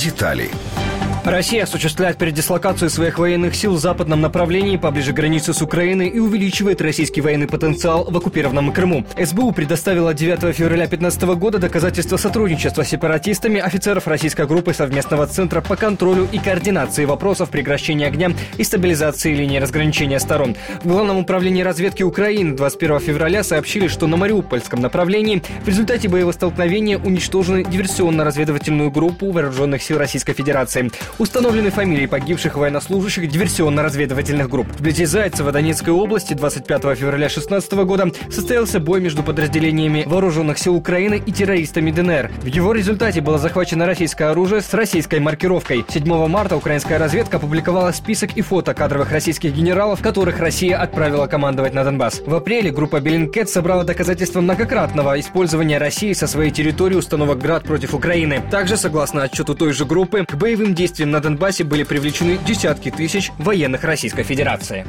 Детали. Россия осуществляет передислокацию своих военных сил в западном направлении поближе к границе с Украиной и увеличивает российский военный потенциал в оккупированном Крыму. СБУ предоставила 9 февраля 2015 года доказательства сотрудничества с сепаратистами офицеров российской группы совместного центра по контролю и координации вопросов прекращения огня и стабилизации линии разграничения сторон. В Главном управлении разведки Украины 21 февраля сообщили, что на Мариупольском направлении в результате боевого столкновения уничтожены диверсионно-разведывательную группу вооруженных сил Российской Федерации. Установлены фамилии погибших военнослужащих диверсионно-разведывательных групп. Вблизи Зайцева Донецкой области 25 февраля 2016 года состоялся бой между подразделениями вооруженных сил Украины и террористами ДНР. В его результате было захвачено российское оружие с российской маркировкой. 7 марта украинская разведка опубликовала список и фото кадровых российских генералов, которых Россия отправила командовать на Донбасс. В апреле группа Bellingcat собрала доказательства многократного использования Россией со своей территории установок «Град» против Украины. Также, согласно отчету той же группы, к боевым действиям действиям на Донбассе были привлечены десятки тысяч военных Российской Федерации.